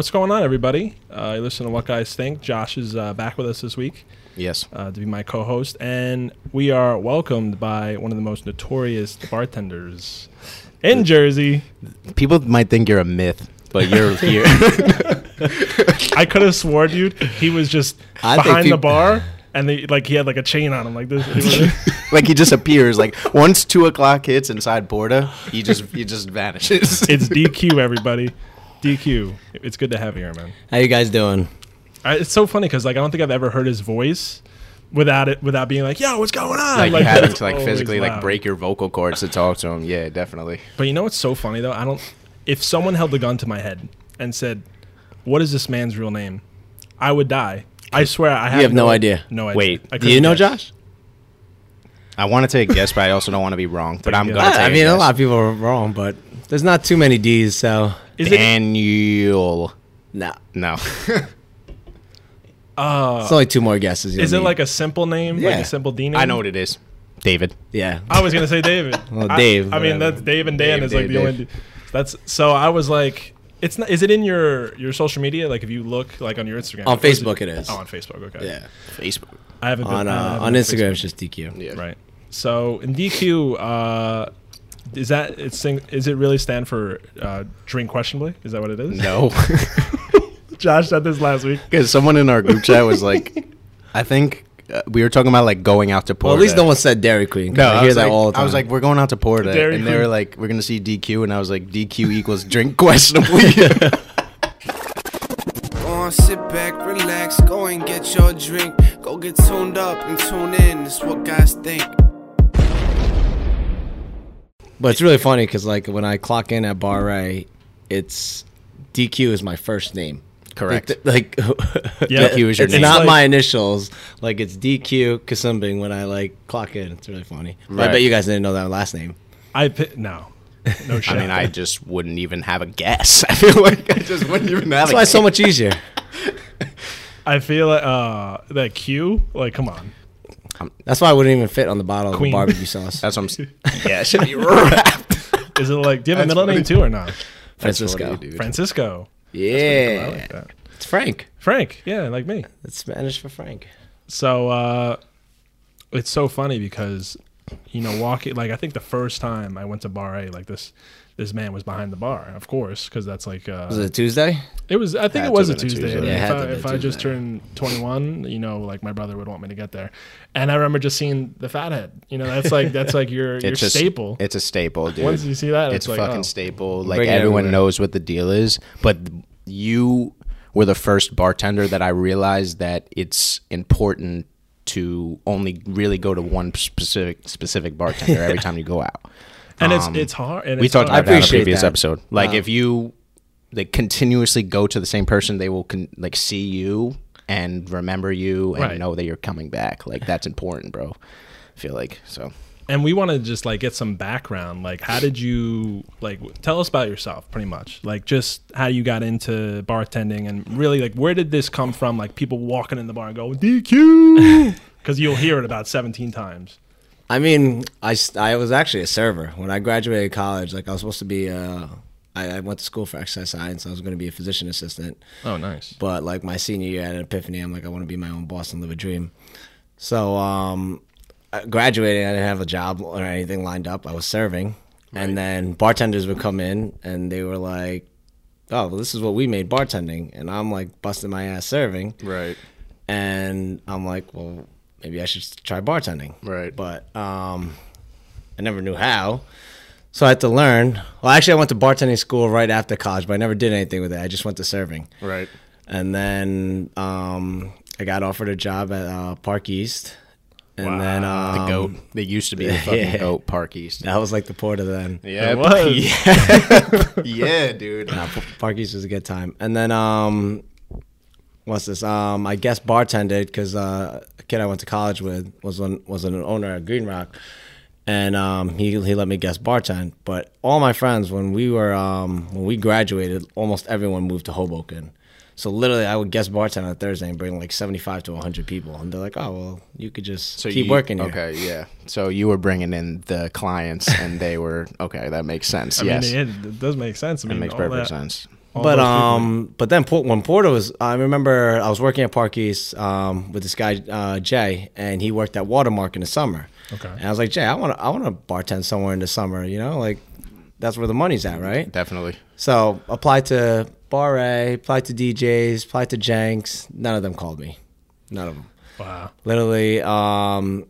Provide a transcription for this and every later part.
what's going on, everybody? Uh, you listen to What Guys Think. Josh is uh, back with us this week Yes. uh, to be my co-host, and we are welcomed by one of the most notorious bartenders in Jersey. People might think you're a myth, but you're here. I could have swore, dude, he was just I behind the bar, and they, like he had like a chain on him, like this. Like he just appears. Like once two o'clock hits inside Porta, he just he just vanishes. it's DQ, everybody. DQ. It's good to have you here, man. How you guys doing? I, it's so funny because like I don't think I've ever heard his voice without it without being like, "Yo, what's going on?" like, you having to like always physically like break your vocal cords to talk to him. Yeah, definitely. But you know what's so funny though? I don't. If someone held a gun to my head and said, "What is this man's real name?" I would die. I swear, I have, have no idea. No idea. Wait, Do you know guess. Josh? I want to take a guess, but I also don't want to be wrong. But I'm gonna guess. I mean, a a lot of people are wrong, but there's not too many D's, so Is it? Daniel. no. No. Uh, It's only two more guesses. you'll is it need. like a simple name, like a simple D name? I know what it is. David. yeah? I was gonna say David. Well, I- Dave, I, mean, that's Dave and Dan Dave, is like Dave, the only. That's so. I was like, it's not. Is it in your your social media? Like, if you look like on your Instagram On Or is Facebook, it is. Oh, on Facebook. Okay. Yeah. Facebook. I haven't been, On I uh, haven't on been Instagram, Facebook. it's just DQ. Yeah. Right. So in DQ, uh, is that it's sing- is it really stand for uh, drink questionably? Is that what it is? No. Josh said this last week. Because someone in our group chat was like, I think uh, we were talking about like going out to Porta. Well, at least no one said Dairy Queen. 'cause No, I I, hear was that like, all the time. I was like, we're going out to Porta, Dairy and they were like, we're gonna see DQ, and I was like, DQ equals drink questionably. Go on, sit back, relax, go and get your drink. Go get tuned up and tune in. It's what guys think. But it's really funny because like when I clock in at Bar A, it's DQ is my first name. Correct. Like, Yeah. DQ is your name. it's name. not Like- my initials. Like it's DQ Kasumbing when I like clock in. It's really funny. But I bet you guys didn't know that last name. I pi- no, no shit. I mean, I just wouldn't even have a guess. I feel like I just wouldn't even have That's a why guess. it's so much easier. I feel like uh, that Q. Like, come on. That's why I wouldn't even fit on the bottle Queen. of barbecue sauce. That's what I'm saying. Yeah, it should be wrapped. Is it like? Do you have a That's middle name too or not? Francisco. funny, dude. Francisco. I Yeah, like that. it's Frank. Frank. Yeah, like me. It's Spanish for Frank. So uh, it's so funny because you know walking like I think the first time I went to bar A like this this man was behind the bar of course because that's like uh, Was it a Tuesday? it was I think Had it was a have been a Tuesday. Tuesday. Yeah, if I, if been I just turned 21, you know, like my brother would want me to get there, and I remember just seeing the fathead. You know, that's like that's like your your a staple. It's a staple, dude. Once you see that, it's it's, like fucking oh. staple. Like Bring everyone knows what the deal is, but you were the first bartender that I realized that it's important to only really go to one specific specific bartender every time you go out. And it's Um, it's hard. And we it's talked hard. about that in a previous that. episode. Like Wow. if you like continuously go to the same person, they will con- like see you and remember you and Right. know that you're coming back. Like that's important, bro. I feel like so. and we want to just like get some background like how did you like tell us about yourself pretty much like just how you got into bartending and really like where did this come from like people walking in the bar and go dq because you'll hear it about 17 times I mean, I, I was actually a server when I graduated college. Like I was supposed to be. Uh, I, I went to school for exercise science. I was going to be a physician assistant. oh nice But like my senior year, I had an epiphany. I'm like, I want to be my own boss and live a dream. So um, graduating, I didn't have a job or anything lined up. I was serving, and then bartenders would come in, and they were like, "Oh, well, this is what we made bartending," and I'm like busting my ass serving, Right. and I'm like, "Well, maybe I should try bartending." Right. But um, I never knew how. So I had to learn. Well, actually, I went to bartending school right after college, but I never did anything with it. I just went to serving. Right. And then um, I got offered a job at uh, Park East. And then um, The goat. They used to be the fucking yeah. goat Park East. That was like the Porta then. Yeah, It was. yeah, yeah, dude. Nah, Park East was a good time. And then um, what's this? Um, I guess bartended because uh, a kid I went to college with was one, was an owner at Green Rock, and um, he he let me guest bartend. But all my friends, when we were um, when we graduated, almost everyone moved to Hoboken. So literally, I would guest bartend on Thursday and bring like seventy five to hundred people, and they're like, "Oh well, you could just So keep you- working here." Okay, yeah. So you were bringing in the clients, and they were okay. That makes sense. I yes, mean, it, it does make sense. I it mean, makes perfect that, sense. All but those people. um, but then Port, when Porta was, I remember I was working at Park East um, with this guy uh, Jay, and he worked at Watermark in the summer. Okay. And I was like, Jay, I want to, I want to bartend somewhere in the summer. You know, like that's where the money's at, right? Definitely. So applied to Bar A, applied to D'Jais, applied to Jenks. None of them called me. None of them. wow. Literally, um,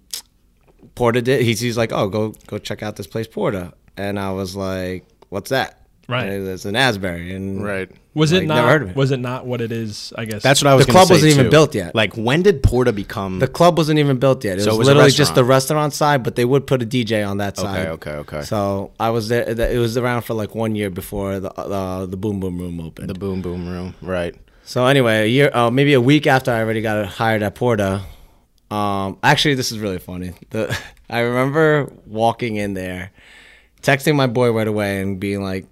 Porta did. He's, he's like, oh, go go check out this place, Porta. And I was like, what's that? Right. And it's in Asbury. And Right. Was it not? never heard of it. Was it not what it is? I guess That's what I was. The club say, wasn't even too. built yet. Like when did Porta become? the club wasn't even built yet. It So was, it was literally just the restaurant. restaurant side, but they would put a DJ on that side. Okay, okay, okay. So I was there. It was around for like one year before the uh, the Boom Boom Room opened. the Boom Boom Room. Right. So anyway, a year, uh, maybe a week after I already got hired at Porta. Um, actually, this is really funny. The I remember walking in there, texting my boy right away and being like,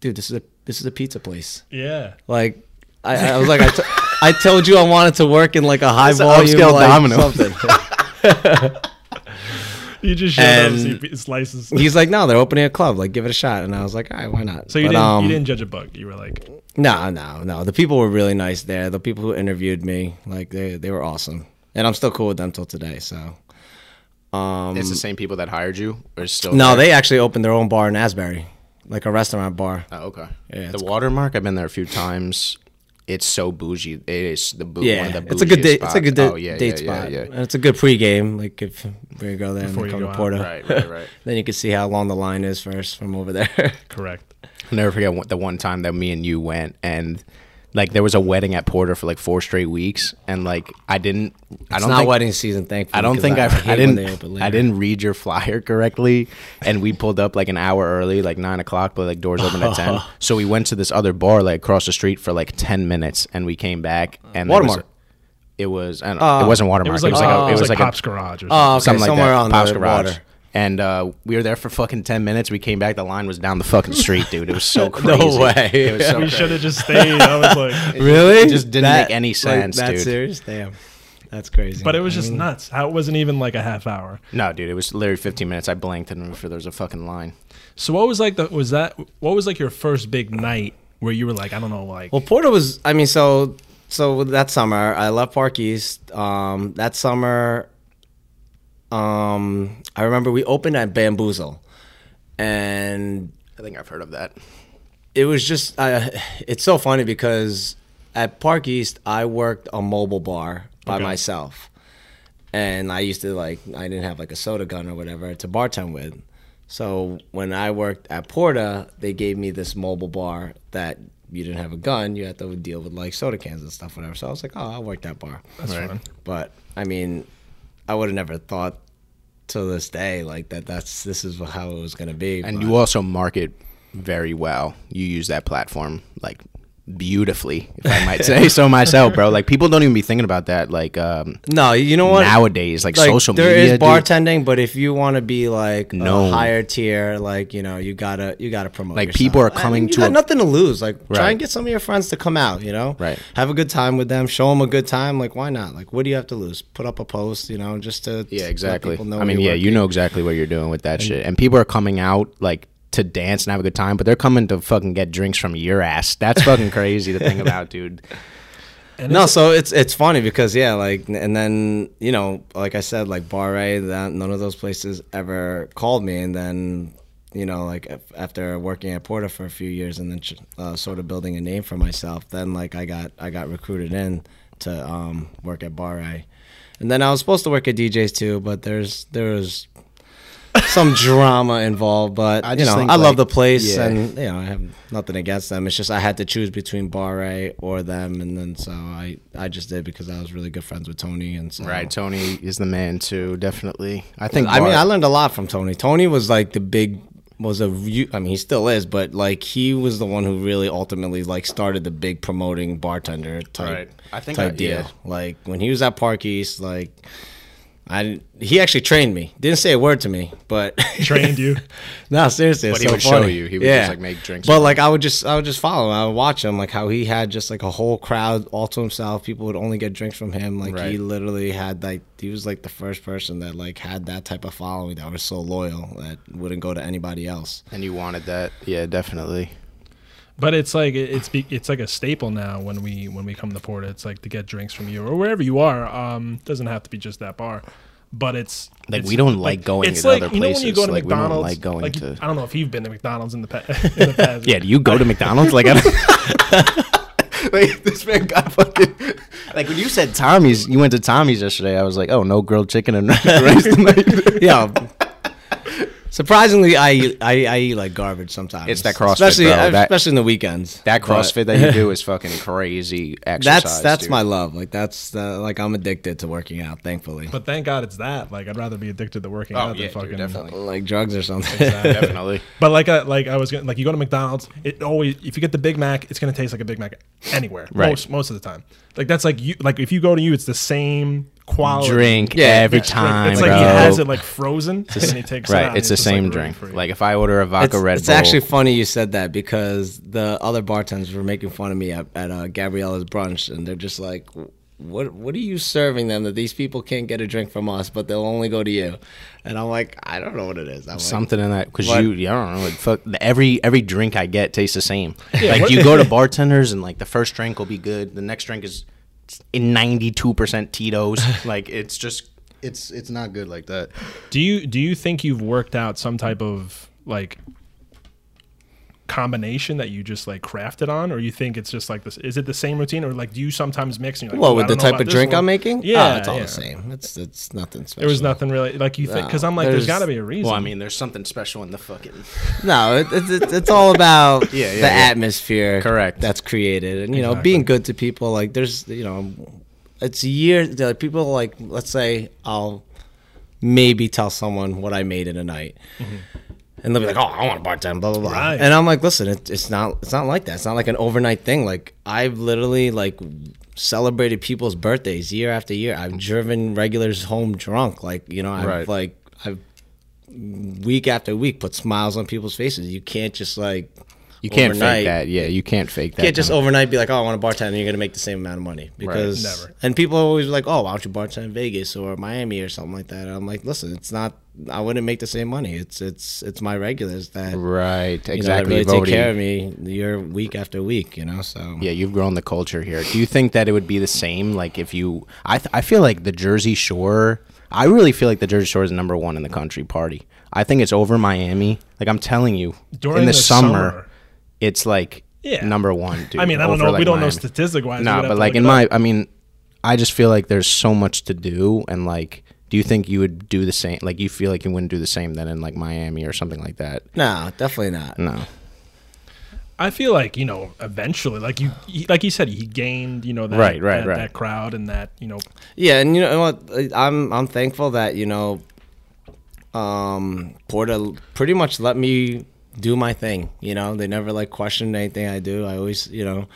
"Dude, this is a this is a pizza place." yeah. Like, I, I was like, I, t- I told you I wanted to work in like a high It's an volume upscale like, Domino. something. You just showed up And- see slices. He's like, "No, they're opening a club. Like, give it a shot." And I was like, "All right, why not?" So you But, didn't um, you didn't judge a book. You were like, No, no, no. The people were really nice there. The people who interviewed me, like they they were awesome, and I'm still cool with them till today. So, um, It's the same people that hired you, or still? no, there? they actually opened their own bar in Asbury, like a restaurant bar. Oh, okay. Yeah, the it's Watermark. I've been there a few times. It's so bougie. It is the bou- Yeah, one of the it's a good bougiest date. It's a good spots. date, Oh, yeah, date yeah, spot, Yeah, and it's a good pregame. Like if we go there Before and come to out. Porta, yeah. Right, right, right. then you can see how long the line is first from over there. correct. I'll never forget the one time that me and you went and like there was a wedding at Porta for like four straight weeks and like I didn't I don't not think wedding season, thankfully. I don't think I, hate I, didn't I didn't read your flyer correctly and we pulled up like an hour early like nine o'clock but like doors open at ten so we went to this other bar like across the street for like ten minutes and we came back and there was- Watermark. it was I don't know, Oh. it uh, wasn't Watermark It was like, a, it was like, a- Pop's Garage or oh, something. Oh, okay, something like somewhere that. on Pop's the Garage. water. And uh, we were there for fucking ten minutes. We came back. The line was down the fucking street, dude. It was so crazy. no way. It was so we should have just stayed. I was like, Really? It just didn't make any sense, that dude. serious? Damn, that's crazy. but it was just nuts. How it wasn't even like a half hour. No, dude, it was literally 15 minutes. I blinked and there was a fucking line. So what was like the was that what was like your first big night where you were like I don't know like Well, Porta was. I mean, so so that summer, I left Park East. Um, that summer, um, I remember we opened at Bamboozle, and I think I've heard of that. it was just. Uh, it's so funny because at Park East, I worked a mobile bar by Okay. myself, and I used to like. I didn't have like a soda gun or whatever to bartend with. So when I worked at Porta, they gave me this mobile bar that you didn't have a gun. You had to deal with like soda cans and stuff, whatever. So I was like, oh, I'll work that bar. that's Right. fun. But I mean, I would have never thought to this day like that. That's this is how it was gonna be. And but- you also market very well. You use that platform like beautifully, if I might say so myself, bro. Like people don't even be thinking about that. Like um, no, you know what? nowadays, like, like social there media. is dude. bartending, but if you want to be like No. a higher tier, like you know, you gotta you gotta promote. Like, yourself. people are I mean, coming you to got a- nothing to lose. Like try and get some of your friends to come out. You know, Right. Have a good time with them. Show them a good time. Like why not? Like what do you have to lose? Put up a post. You know, just to Yeah, exactly. I mean, yeah, you know exactly what you're doing with that shit. And people are coming out like to dance and have a good time, but they're coming to fucking get drinks from your ass. That's fucking crazy to think about, dude. And No, it's- so it's it's funny because yeah, like and then you know, like I said, like Bar A, that none of those places ever called me, and then you know, like after working at Porta for a few years and then uh, sort of building a name for myself, then like I got I got recruited in to um, work at Bar A, and then I was supposed to work at D'Jais too, but there's there was some drama involved, but I you know, think, I love the place, yeah. and you know, I have nothing against them. It's just I had to choose between Bar A or them, and then so I I just did because I was really good friends with Tony, and so Right, Tony is the man too, definitely. I think I mean, I learned a lot from Tony. Tony was like the big was a I mean, he still is, but like he was the one who really ultimately like started the big promoting bartender type Right. I think type I- deal. yeah. Like when he was at Park East, like I he actually trained me. Didn't say a word to me, but trained you. no, seriously, it's But he so would show you. He would just, like, make drinks But for like I would just I would just follow him. I would watch him like how he had just like a whole crowd all to himself. People would only get drinks from him. Like he literally had like he was like the first person that like had that type of following that was so loyal that wouldn't go to anybody else. and you wanted that. Yeah, definitely. But it's like it's it's like a staple now when we when we come to Porta. It's like to get drinks from you or wherever you are. Um, doesn't have to be just that bar, but it's Like, it's- we don't like going it's to like other you know when you go to places. Like, we don't McDonald's. like going to- I don't know if you've been to McDonald's in the, pa- in the past. Yeah, do you go to McDonald's? Like, I don't- like this man got fucking. Like when you said Tommy's, you went to Tommy's yesterday. I was like, oh, no grilled chicken and rice tonight. yeah. Surprisingly, I eat, I, I eat like garbage sometimes. It's that CrossFit, especially bro. That- especially in the weekends. That But CrossFit that you do is fucking crazy exercise. That's that's dude. my love. Like that's uh, like I'm addicted to working out. Thankfully, But thank God it's that. Like I'd rather be addicted to working Oh, out yeah, than dude, fucking. definitely. like drugs or something. definitely. But like, I, like I was gonna, like, you go to McDonald's, it always if you get the Big Mac, it's gonna taste like a Big Mac anywhere. Right. Most most of the time. Like that's like you like if you go to you, it's the same quality. Drink Yeah, every It's time. It's like bro. he has it like frozen, and he takes it right. out, It's the just, like, same drink. for. Like if I order a vodka it's, Red it's Bull, actually funny you said that because the other bartenders were making fun of me at, at uh, Gabriella's brunch, and they're just like, "What what are you serving them that these people can't get a drink from us, but they'll only go to you?" And I'm like, I don't know what it is. I'm like, something in that because What? you, yeah, I don't know. Like, fuck, every every drink I get tastes the same. Yeah, like what- you go to bartenders and like the first drink will be good, the next drink is in ninety two percent Tito's. like it's just it's it's not good like that. Do you do you think you've worked out some type of like combination that you just like crafted on, or you think it's just like this? Is it the same routine, or like do you sometimes mix? And you're like, What "Oh, with the type of drink one." I'm making? Ah, yeah, Oh, it's all yeah. the same. It's it's nothing special. There was nothing really like you think No, because I'm like, there's there's- got to be a reason. Well, I mean, there's something special in the fucking. No, it, it's it's it's all about Yeah, yeah, the yeah. atmosphere, Correct. That's created, and you know, being good to people. Like, there's, you know, it's years. year. Like, people like, let's say, I'll maybe tell someone what I made in a night, mm-hmm. and they'll be like, "Oh, I want a bartender," blah blah blah. Right. And I'm like, "Listen, it, it's not, it's not like that. It's not like an overnight thing. Like, I've literally like." celebrated people's birthdays year after year i've driven regulars home drunk like you know i've Right. like i've week after week put smiles on people's faces. You can't just like You can't overnight- fake that. Yeah, you can't fake that. You can't just kind of- overnight be like, oh, I want a bartender. and You're gonna make the same amount of money because Never. And people are always like, oh, why don't you bartend in Vegas or Miami or something like that? And I'm like, listen, it's not. I wouldn't make the same money. It's it's it's my regulars that Right, you know, that exactly. really take care of me year week after week. You know, so Yeah, you've grown the culture here. Do you think that it would be the same? Like if you, I, th- I feel like the Jersey Shore. I really feel like the Jersey Shore is number one in the country party. I think it's over Miami. Like I'm telling you, During in the, the summer, summer. It's like Yeah. number one. Dude, I mean, I don't know. like, we don't know statistic wise. No, but like in my, I mean, I just feel like there's so much to do, and like, do you think you would do the same? Like, you feel like you wouldn't do the same then in like Miami or something like that? no, definitely not. No. I feel like you know, eventually, like you, he, like you said, he gained you know that Right, right, that, right. that crowd and that you know Yeah, and you know what? I'm I'm thankful that you know, um, Porta pretty much let me do my thing. You know, they never like questioned anything I do. I always, you know,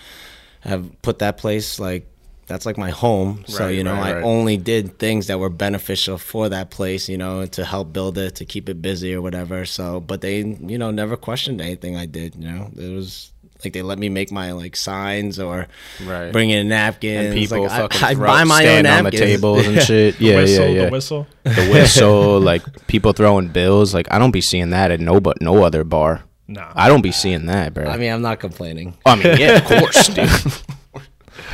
have put that place like that's like my home. so Right, you know, right, I right. only did things that were beneficial for that place. You know, to help build it, to keep it busy or whatever. So, but they, you know, never questioned anything I did. You know, it was. Like they let me make my like signs or Right. bring in napkins. And people like, I- fucking I, throw- buy my own stand on the tables and shit. the Yeah, whistle, yeah, yeah. the whistle. the whistle, like people throwing bills. Like I don't be seeing that at no but no other bar. Nah. I don't be seeing that, bro. I mean, I'm not complaining. I mean, yeah, of course, dude.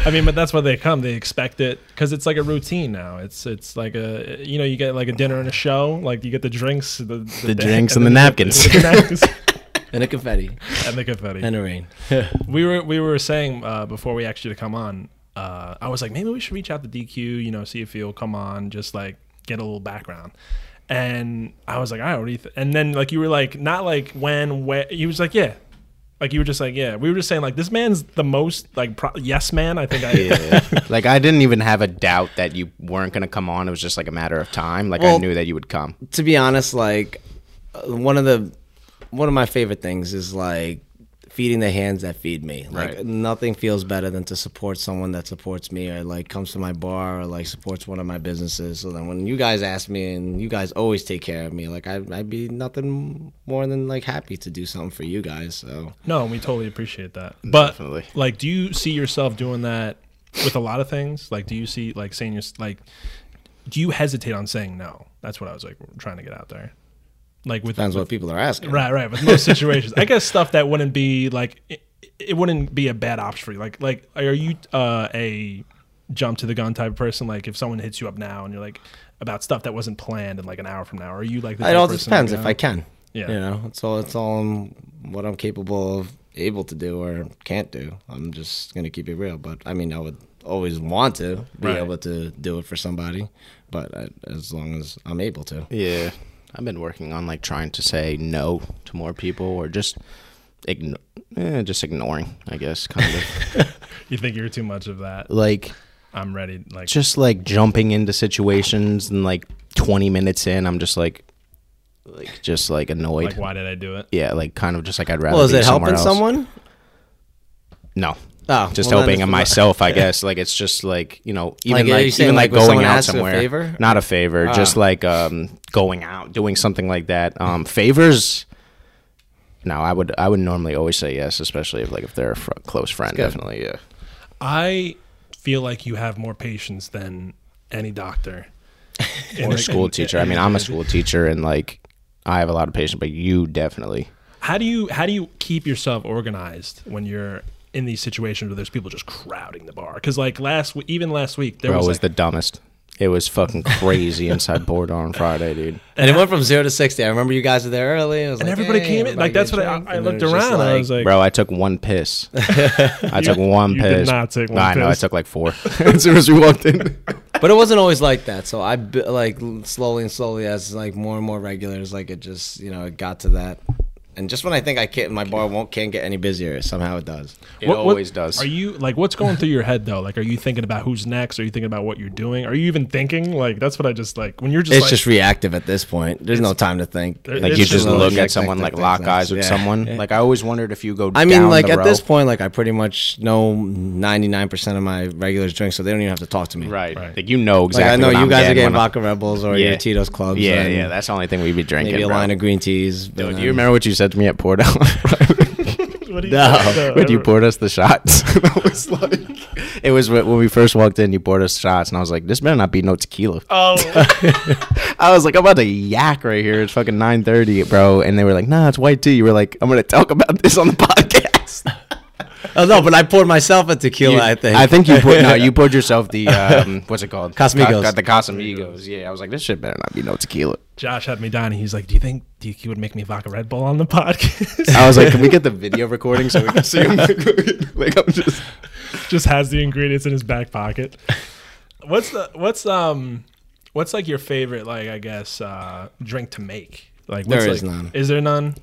I mean, but that's why they come. They expect it because it's like a routine now. It's it's like a you know you get like a dinner and a show. Like you get the drinks, the, The drinks and the then you get napkins. the napkins And the confetti. and the confetti. And the rain. we were we were saying uh, before we asked you to come on. Uh, I was like, maybe we should reach out to DQ. You know, see if he'll come on, just like get a little background. And I was like, I already. Th-. And then like you were like, not like when, where. He was like, yeah. Like you were just like, yeah. We were just saying like this man's the most like pro- yes man. I think I. Yeah. like I didn't even have a doubt that you weren't gonna come on. It was just like a matter of time. Like I knew that you would come. to be honest, like uh, one of the one of my favorite things is like feeding the hands that feed me. Like Right. nothing feels better than to support someone that supports me or like comes to my bar or like supports one of my businesses. So then when you guys ask me and you guys always take care of me, like I, I'd be nothing more than like happy to do something for you guys. So No, we totally appreciate that. But Definitely. like, do you see yourself doing that with a lot of things? Like, do you see like saying your like, do you hesitate on saying no? That's what I was like trying to get out there. Like with depends what people are asking. right, right. With most situations, I guess stuff that wouldn't be like i- it wouldn't be a bad option for you. Like like are you uh, a jump to the gun type of person? Like if someone hits you up now and you're like about stuff that wasn't planned in like an hour from now, are you like the It all of person to depends if I can. Yeah. You know, it's all it's all in what I'm capable of able to do or can't do. I'm just gonna keep it real. But I mean, I would always want to be Right. able to do it for somebody, but I, as long as I'm able to. Yeah, I've been working on like trying to say no to more people or just igno- eh, just ignoring, I guess, kind of. You think you're too much of that? like I'm ready. Like just like jumping into situations and like 20 minutes in, I'm just like like just like annoyed. like why did I do it? yeah, like kind of just like I'd rather Well, is be it helping else. someone? No. Oh, Just well, helping myself, I guess. Like it's just like you know, even Like, like, are you saying, even like, like, going out asks you a somewhere. favor? Not a favor, just Ah. like um going out, doing something like that. Um, favors. No, I would I would normally always say yes, especially if like if they're a fr- close friend. Definitely, yeah. I feel like you have more patience than any doctor In Or the- school teacher. I mean, I'm a school teacher, and like I have a lot of patience, but you definitely. How do you how do you keep yourself organized when you're in these situations where there's people just crowding the bar? Because like last even last week there Bro, was, was like, the dumbest. It was fucking crazy inside Porta on Friday, dude. And it went from zero to sixty. I remember you guys were there early. It was and like, everybody hey, came in like that's what a I, drink, I looked it was around and I was like, Bro, I took one piss. I took one you did piss. not take one I know. I piss. took like four as soon as we walked in. But it wasn't always like that. So I like slowly and slowly as like more and more regulars, like it just you know it got to that. And just when I think I can't, my bar won't can't get any busier. Somehow it does. It What- what- always does. Are you like what's going through your head though? Like, are you thinking about who's next? Are you thinking about what you're doing? Are you even thinking? Like, that's what I just like when you're just It's like, just reactive at this point. There's no time to think. Like you just just look at someone like lock tick, eyes with yeah. someone. Yeah. Like I always wondered if you go. I mean, down like the at this point, like I pretty much know 99% of my regulars drink, so they don't even have to talk to me. right? Right. Like you know Like exactly. I know what you I'm guys are getting getting when I- vodka rebels or Yeah. your Tito's clubs. Yeah, yeah. That's the only thing we'd be drinking. maybe a line of green teas. do you remember what you said to me at Port what do you No. when you poured us the shots? I was like, it was when we first walked in. You poured us shots, and I was like, "This better not be no tequila." Oh, I was like, I'm about to yak right here. It's fucking 9:30, bro. And they were like, Nah, it's white tea. You were like, I'm gonna talk about this on the podcast. Oh no, but I poured myself a tequila. You- I think. I think you poured. No, you poured yourself the um, what's it called? Casamigos. Ca- the Casamigos. Yeah, I was like, this shit better not be no tequila. Josh had me down. and He's like, "Do you think do he would make me vodka Red Bull on the podcast?" I was like, can we get the video recording so we can see him? like, I'm just. just has the ingredients in his back pocket. What's the what's um what's like your favorite like I guess uh drink to make? Like what's There is like- none. Is there none?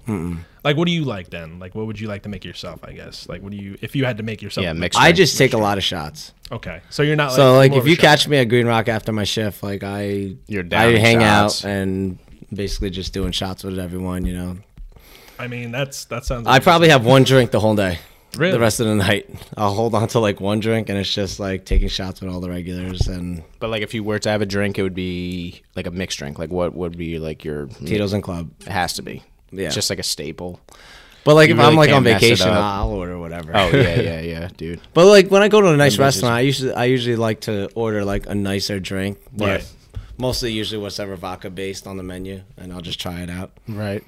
Like what do you like then? Like what would you like to make yourself? I guess like what do you if you had to make yourself? Yeah, a- mixed I drink. just take a lot of shots. Okay, so you're not like, So like, if you catch guy. me at Green Rock after my shift, like I, You're I downing hang shots. out and basically just doing shots with everyone. You know, I mean that's that sounds. I probably have one drink the whole day. Really? The rest of the night, I'll hold on to like one drink, and it's just like taking shots with all the regulars and But like, if you were to have a drink, it would be like a mixed drink. Like, what would be like your Tito's and Club. It has to be. Yeah. It's just like a staple. But like You if really I'm like on can't mess it vacation. I'll order whatever. Oh yeah, yeah, yeah, dude. But like when I go to a nice restaurant, I usually I usually like to order like a nicer drink, but Yeah. mostly usually whatever vodka based on the menu, and I'll just try it out. Right.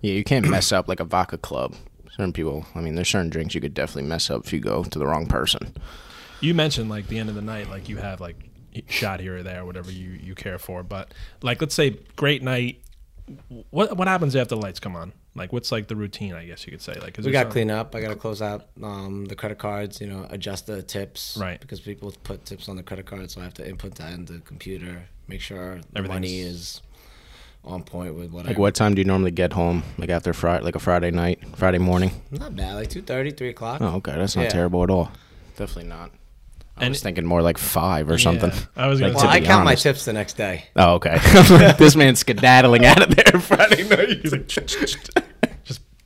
Yeah, you can't mess up like a vodka club. Certain people, I mean, there's certain drinks you could definitely mess up if you go to the wrong person. You mentioned like the end of the night, like you have like shot here or there, whatever you you care for. But like, let's say great night. What what happens after the lights come on? Like, what's like the routine? I guess you could say. Like, is We got some- clean up. I got to close out um, the credit cards. You know, adjust the tips. Right. Because people put tips on the credit card, so I have to input that into the computer. Make sure the money is on point with whatever. Like, what time do you normally get home? Like after Friday, like a Friday night, Friday morning. Not bad. Like 2.30, 3 o'clock. Oh, okay, that's not Yeah. terrible at all. Definitely not. I And- was thinking more like five or something. Yeah, I was gonna Like, say- Well, to I be count my honest. tips the next day. Oh, okay. this man's skedaddling out of there Friday night. He's like, just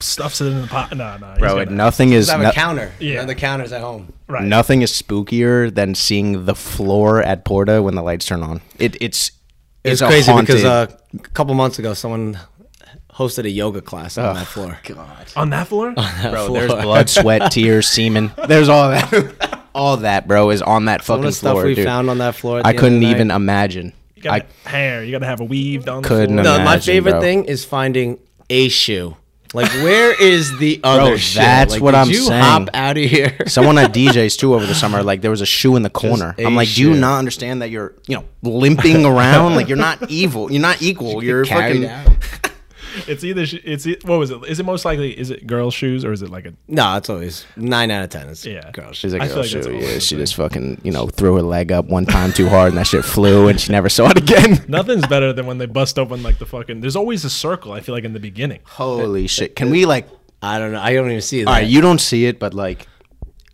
stuffs it in the pot. No, no, he's Bro, gonna- nothing is Just have no- a counter. Yeah. And the counter's at home. right. nothing is spookier than seeing the floor at Porta when the lights turn on. It, it's It's, crazy haunted- because uh, a couple months ago, someone hosted a yoga class on that floor. God. on that floor. bro. floor. There's blood, sweat, tears, semen. There's all that. all that, bro, is on that Some of fucking the stuff we dude. found on that floor. I couldn't even imagine. You got I hair. You got to have a weave down Couldn't floor. No, my favorite bro. thing is finding a shoe Like, where is the other shit? that's Like, what I'm you saying. hop out of here? Someone at D'Jais too over the summer, like there was a shoe in the corner. I'm like, do you not understand that you're, you know, limping around? Like you're not evil. You're not equal. You're fucking. out. It's either it's what was it? Is it most likely is it girls' shoes or is it like a No, it's always nine out of ten. It's Yeah. girls. She's a I girl feel like that's shoe. all Yeah, she just fucking, you know, threw her leg up one time too hard and that shit flew and she never saw it again. nothing's better than when they bust open like the fucking. There's always a circle. I feel like in the beginning. Holy shit! Can we like? I don't know. I don't even see that. All right, you don't see it, but like,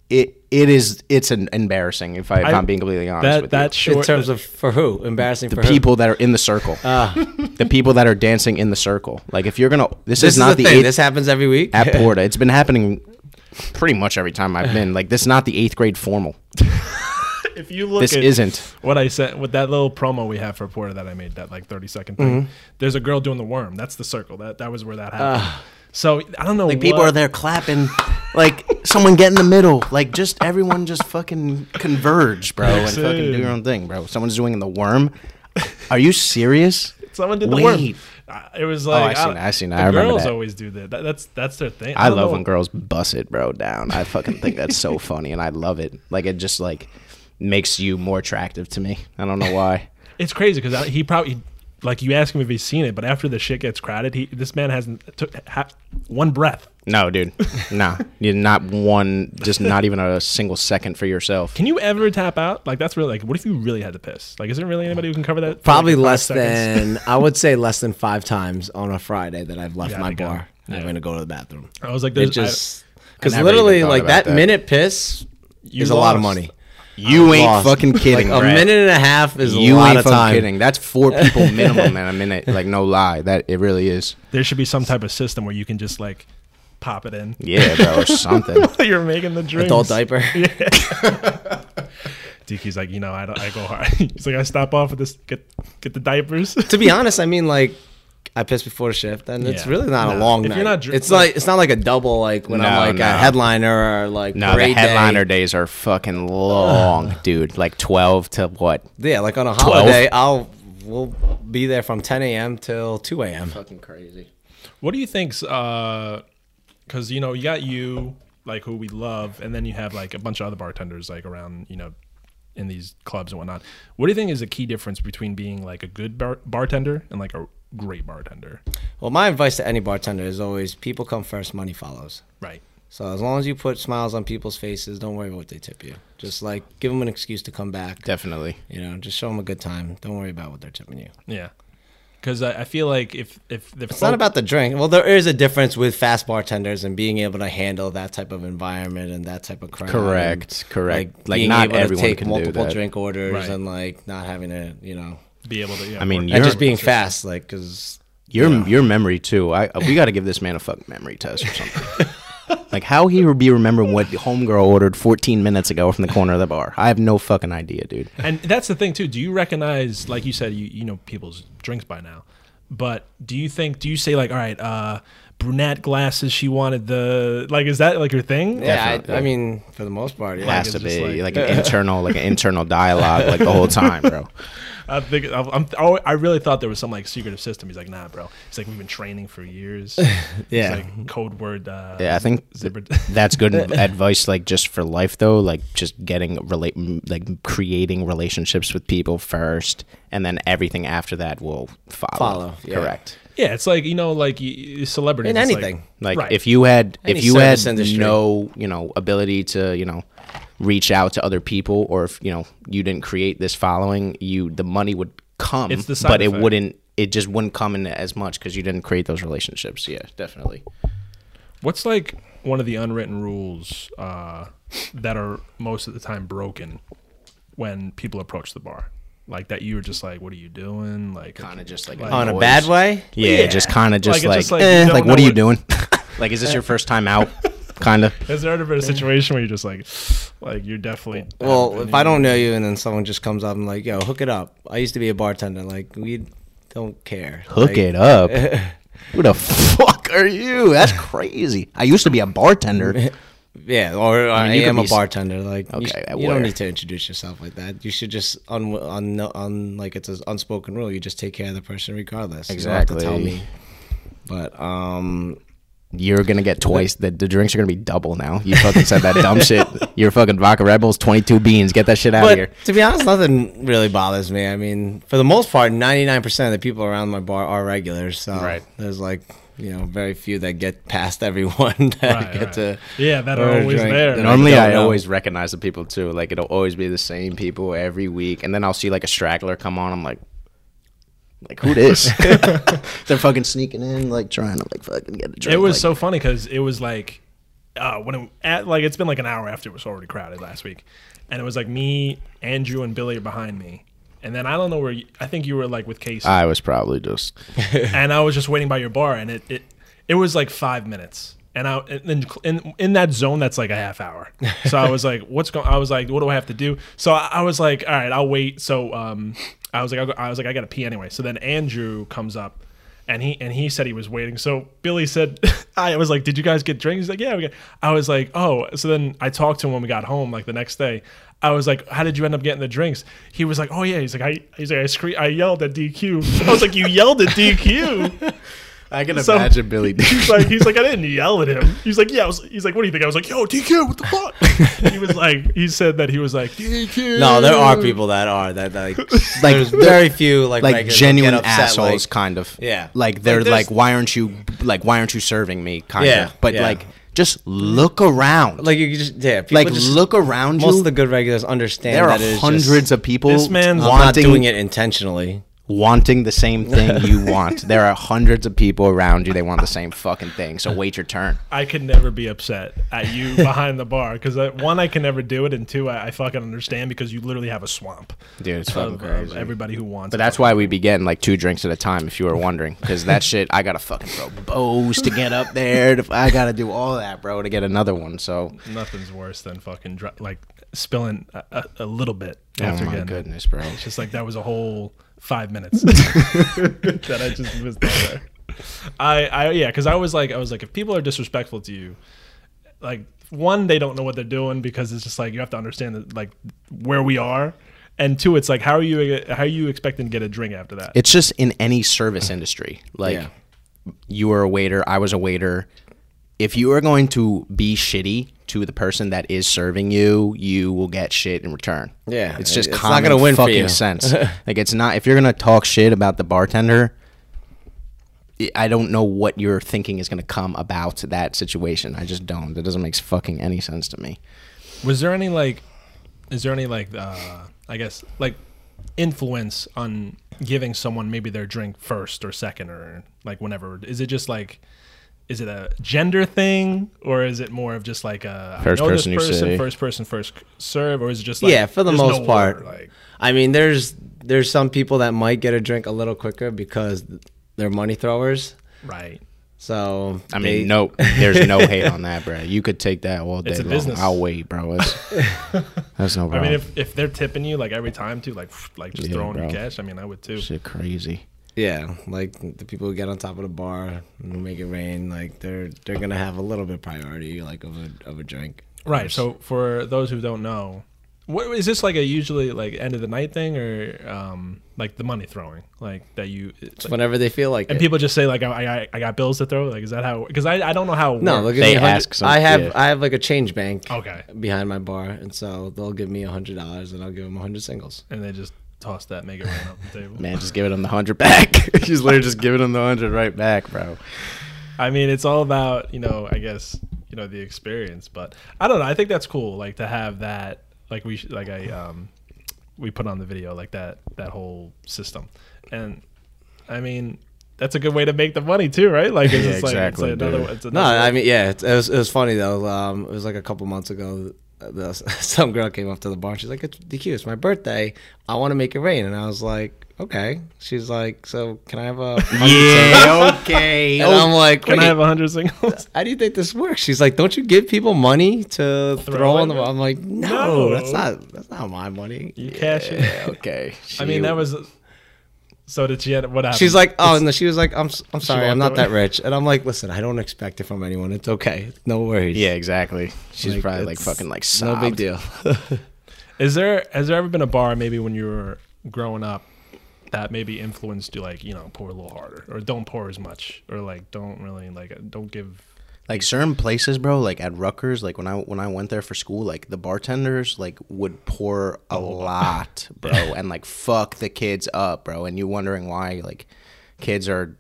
it it is it's an embarrassing if, I, if I- I'm being completely honest That with that you. in short terms of for who? Embarrassing The for who? people that are in the circle, the people that are dancing in the circle. Like if you're gonna, this, This is not the, thing. eighth, This happens every week. at Porta. It's been happening pretty much every time I've been. Like this is not the eighth grade formal. if you look This at isn't. what I said with that little promo we have for Porta that I made that like 30 second thing. Mm-hmm. There's a girl doing the worm. That's the circle. That that was where that happened. So I don't know. Like people are there clapping, like someone get in the middle. Like just everyone just fucking converge, bro, and fucking do your own thing, bro. Someone's doing the worm. Are you serious? Someone did the worm. Wait. It was oh, like I seen don't- I seen I remember girls that. always do that. that. That's that's their thing. I don't love know. when girls bust it, bro, down. I fucking think that's so funny, and I love it. Like it just like makes you more attractive to me. I don't know why. It's crazy because he probably like you ask him if he's seen it, but after the shit gets crowded, he this man hasn't took ha, one breath. No, dude, nah, you're not one, just not even a single second for yourself. Can you ever tap out? Like that's really like what if you really had to piss? Like is there really anybody who can cover that? Probably like, less seconds? than I would say less than five times on a Friday that I've left my I bar. it. I'm Yeah. gonna go to the bathroom. I was like, It there's just because literally like that, that. minute piss You is a lot of money. You ain't Lost. fucking kidding. Like a Brad. minute and a half is You a lot ain't of fucking time. kidding. That's four people minimum in a minute. Like no lie, that it really is. there should be some type of system where you can just like pop it in. Yeah, bro, or something. You're making the drinks. Adult diaper. Yeah. DQ's like, you know, I don't, I go hard. He's like, I stop off with this, get get the diapers. to be honest, I mean like I piss before shift, and it's Yeah. really not a Nah. long If night. you're not dr- it's like it's not like a double like when I'm No, like no. a headliner or like No, the parade day. headliner days are fucking long, dude. Like twelve to what? Yeah, like on a holiday, I'll we'll be there from 10 a.m. till 2 a.m. Fucking crazy. What do you think's uh cuz you know, you got you like who we love and then you have like a bunch of other bartenders like around, you know, in these clubs and whatnot. What do you think is the key difference between being like a good bar- bartender and like a great bartender? Well, my advice to any bartender is always people come first, money follows. Right. So as long as you put smiles on people's faces, don't worry about what they tip you. Just like give them an excuse to come back. Definitely. You know, just show them a good time. Don't worry about what they're tipping you. Yeah. Cuz I, I feel like if if the It's not about the drink. Well, there is a difference with fast bartenders and being able to handle that type of environment and that type of crowd. Correct, correct. Like, being not able everyone to take can multiple drink orders Right. and like not having to, you know, be able to yeah, I mean, You're- and just being fast, like because Your your memory too. I we got to give this man a fucking memory test or something. like how he would be remembering what the homegirl ordered 14 minutes ago from the corner of the bar. I have no fucking idea, dude. And that's the thing too. Do you recognize, like you said, you you know people's drinks by now, but do you think? Do you say like, all right, uh, brunette glasses? She wanted the like. Is that like your thing? yeah, I, I mean for the most part, yeah. Has it's to be like- like, an internal like an internal dialogue like the whole time, bro. I think I'm, I'm, I really thought there was some like secretive system. He's like, nah, bro. He's like, we've been training for years. Yeah. It's like code word. Uh, Yeah, I think zipper- That's good advice, like just for life though. Like just getting relate, like creating relationships with people first, and then everything after that will follow. Follow, yeah. Correct. yeah, it's like you know, like y- celebrities In it's like- anything. Like Right. if you had Any if you had industry. no you know ability to you know reach out to other people, or if you know you didn't create this following, you the money would come, It's the side but it wouldn't. It just wouldn't come in as much because you didn't create those relationships. Yeah, definitely. What's like one of the unwritten rules uh, that are most of the time broken when people approach the bar? Like that you were just like, what are you doing? Like, Kind of just like Like- on a bad way. Yeah, Yeah. just kind of just Like, like, just like eh, like what are you what- doing? like, is this your first time out? Kind of. Has there ever been a situation where you're just like, like you're definitely Well, if I don't know you and then someone just comes up and like, yo, hook it up. I used to be a bartender. Like we don't care. Hook Like, it up. Who the fuck are you? That's crazy. I used to be a bartender. Yeah, or I, mean, you could am a bartender. Like, Okay, you, you don't need to introduce yourself like that. You should just on on on like it's an unspoken rule. You just take care of the person regardless. You don't have to tell me. But um, you're gonna get twice. The, the drinks are gonna be double now. You fucking said that dumb shit. Your fucking vodka Red Bulls, twenty two beans. Get that shit out of here. to be honest, nothing really bothers me. I mean, for the most part, ninety nine percent of the people around my bar are regulars. So Right. there's like you know very few that get past everyone that Right, get right. to. Yeah, that are always drink there. Normally, don't I know. always recognize the people too. Like it'll always be the same people every week, and then I'll see like a straggler come on. I'm like, like who this? They're fucking sneaking in, like trying to like fucking get a drink. It was like, so funny because it was like uh, when it, at, like it's been like an hour after it was already crowded last week, and it was like me, Andrew, and Billy are behind me, and then I don't know where you, I think you were like with Casey, I was probably just and I was just waiting by your bar, and it it, it was like five minutes. And I in, in in that zone that's like a half hour. So I was like, "What's going?" I was like, "What do I have to do?" So I, I was like, "All right, I'll wait." So um, I was like, I was like, I got to pee anyway. So then Andrew comes up, and he and he said he was waiting. So Billy said, I was like, "Did you guys get drinks?" He's like, "Yeah." We got. I was like, "Oh." So then I talked to him when we got home, like the next day. I was like, "How did you end up getting the drinks?" He was like, "Oh yeah." He's like, "I." He's like, "I scree- I yelled at DQ." I was like, "You yelled at DQ?" I can So- imagine Billy. He's like, he's like, I didn't yell at him. He's like, yeah. I was, he's like, what do you think? I was like, yo, DQ, what the fuck? he was like, he said that he was like, DQ. No, there are people that are that, that like, Like, there's very few like like genuine get upset, assholes, like- kind of. Yeah. Like they're Like, like, why aren't you like why aren't you serving me? Kind Yeah, of. But yeah. like, just look around. like you just yeah. People like just, look around most you. of the good regulars understand there are that it is hundreds just, of people This man's- I'm wanting not doing it intentionally. Wanting the same thing you want. There are hundreds of people around you. They want the same fucking thing. So wait your turn. I could never be upset at you behind the bar because one, I can never do it, and two, I, I fucking understand because you literally have a swamp Dude, it's fucking crazy. everybody who wants. But that's why we begin like two drinks at a time, if you were wondering. Because that shit, I gotta fucking throw bows to get up there. To, I gotta do all that, bro, to get another one. So, nothing's worse than fucking dr- like spilling a, a, a little bit oh after my getting it. goodness, bro. It's just like that was a whole five minutes that I just missed out there. I, I yeah, because I was like, I was like, if people are disrespectful to you, like one, they don't know what they're doing because it's just like you have to understand that like where we are, and two, it's like how are you how are you expecting to get a drink after that? It's just in any service industry. Like, Yeah. you were a waiter, I was a waiter. If you are going to be shitty to the person that is serving you, you will get shit in return. Yeah, it's just it's not gonna win for fucking you. sense. like, it's not. If you're gonna talk shit about the bartender, I- I don't know what you're thinking is gonna come about that situation. I just don't. It doesn't make fucking any sense to me. Was there any like, is there any like, uh, I guess like influence on giving someone maybe their drink first or second or like whenever? Is it just like, is it a gender thing or is it more of just like a First know this person you say. first person first serve, or is it just like yeah, for the most no part. order, like I mean, there's there's some people that might get a drink a little quicker because they're money throwers. right? So I they- mean, no, there's no hate on that, bro. You could take that all day It's a long. business. I'll wait, bro. It's, that's no problem. I mean, if, if they're tipping you like every time too, like like just Yeah, throwing you bro. cash, I mean, I would too. shit crazy. Yeah, like the people who get on top of the bar and make it rain, like they're they're gonna have a little bit priority, like of a of a drink. Right. So for those who don't know, what is this like a usually like end of the night thing or um like the money throwing like that you it's like- Whenever they feel like and it. people just say like I, I I got bills to throw like is that how because I, I don't know how it no, they'll works. give They me ask some- I have yeah. I have like a change bank okay behind my bar, and so they'll give me a hundred dollars, and I'll give them a hundred singles. and they just toss that it rain off the table. Man, just giving him the hundred back. He's literally just giving him the hundred right back, bro. I mean, it's all about you know, I guess you know the experience, but I don't know. I think that's cool, like to have that, like we like I um we put on the video like that that whole system, and I mean that's a good way to make the money too, right? Like it's Yeah, just like exactly, it's another. dude. It's No, another I mean, yeah, it, it was it was funny though. Um, it was like a couple months ago. The, some girl came up to the bar. She's like, "It's DQ. It's my birthday. I want to make it rain." And I was like, "Okay." She's like, "So can I have a?" Yeah, okay. And I'm like, Can I have a hundred singles? how do you think this works? She's like, don't you give people money to throw, Throw on the? I'm like, no, No. that's not that's not my money. You cash it. Yeah, okay. I mean, that was. So did she? End, what happened? She's like, oh, no. She was like, I'm s- I'm sorry, I'm not away. that rich. And I'm like, listen, I don't expect it from anyone. It's okay. No worries. Yeah, exactly. She's Like, probably like fucking like no big deal. Is there has there ever been a bar maybe when you were growing up that maybe influenced you like you know pour a little harder or don't pour as much or like don't really like don't give Like certain places, bro, like at Rutgers, like when I when I went there for school, like the bartenders like would pour a Oh. lot, bro, and like fuck the kids up, bro. And you wondering why like kids are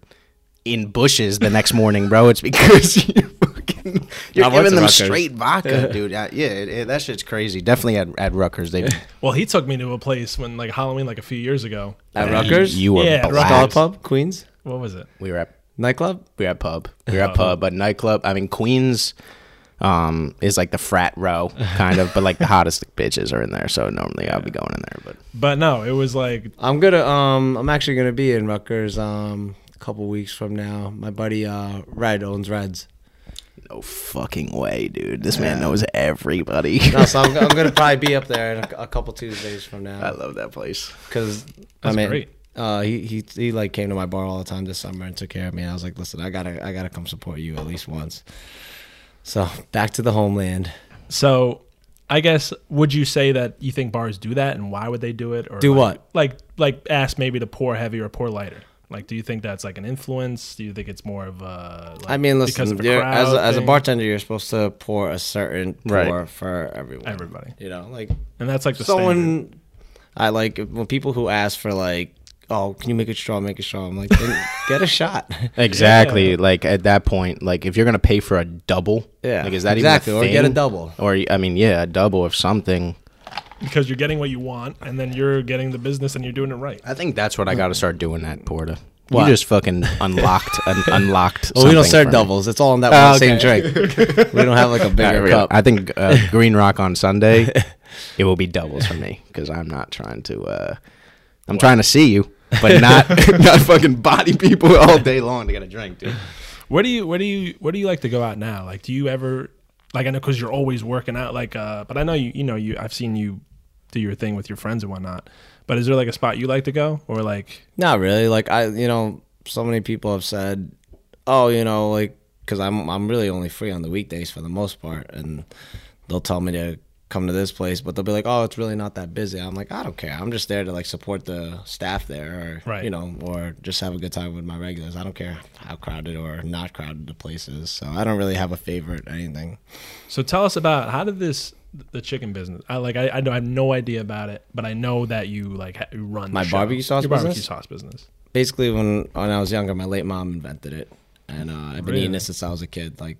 in bushes the next morning, bro. It's because you fucking you're I giving them Rutgers. straight vodka, dude. Yeah, yeah it, it- that shit's crazy. Definitely at, at Rutgers, they Well, he took me to a place when like Halloween, like a few years ago. At Rutgers? You were Yeah, at black. Rutgers. Pub, Queens What was it? We were at nightclub. we were at pub. We were at Oh. pub, but nightclub. I mean, Queens um, is like the frat row, kind of, but like the hottest bitches are in there. So normally I'll be going in there, but But no, it was like I'm gonna um I'm actually gonna be in Rutgers um a couple weeks from now. My buddy uh Red owns Reds. no fucking way, dude. This man knows everybody. No, so I'm, I'm gonna probably be up there in a, a couple Tuesdays from now. I now love that place. because I That's mean great. Uh he, he he like came to my bar all the time this summer and took care of me. I was like, listen, I gotta I gotta come support you at least once. So back to the homeland. so. I guess would you say that you think bars do that, and why would they do it? Or Do like, what? Like like ask maybe to pour heavy or pour lighter. Like, do you think that's like an influence? Do you think it's more of a? Like, I mean, because listen, of a you're, as a, as a bartender, you're supposed to pour a certain Right. pour for everyone. Everybody. you know, like and that's like the standard. someone I like when people who ask for like, oh, can you make it strong? Make it strong. I'm like, get a shot. Exactly. Like at that point, like if you're gonna pay for a double, Yeah, like is that exactly, even or a get a double. Or I mean, yeah, a double of something. because you're getting what you want, and then you're getting the business, and you're doing it right. I think that's what I got to start doing at Porta. What? You just fucking unlocked, un- unlocked. Well, we don't something serve for me. doubles. It's all in that Oh, one same okay. drink. we don't have like a bigger cup. I think uh, Green Rock on Sunday, it will be doubles for me because I'm not trying to. Uh, I'm trying to see you, but not not fucking body people all day long to get a drink, dude. Where do you where do you where do you like to go out now? Like, do you ever like I know because you're always working out. Like, uh, but I know you you know you I've seen you do your thing with your friends and whatnot. But is there like a spot you like to go or like Not really. Like I, you know, so many people have said, "Oh, you know, like because I'm I'm really only free on the weekdays for the most part," and they'll tell me to come to this place, but they'll be like, "Oh, it's really not that busy." I'm like, I don't care. I'm just there to like support the staff there, or Right. you know, or just have a good time with my regulars. I don't care how crowded or not crowded the place is. So I don't really have a favorite or anything. So tell us about how did this the chicken business? I like I, I know I have no idea about it, but I know that you like you run My barbecue sauce Your barbecue business? sauce business. Basically, when when I was younger, my late mom invented it. And uh, I've been Really? eating it since I was a kid. Like,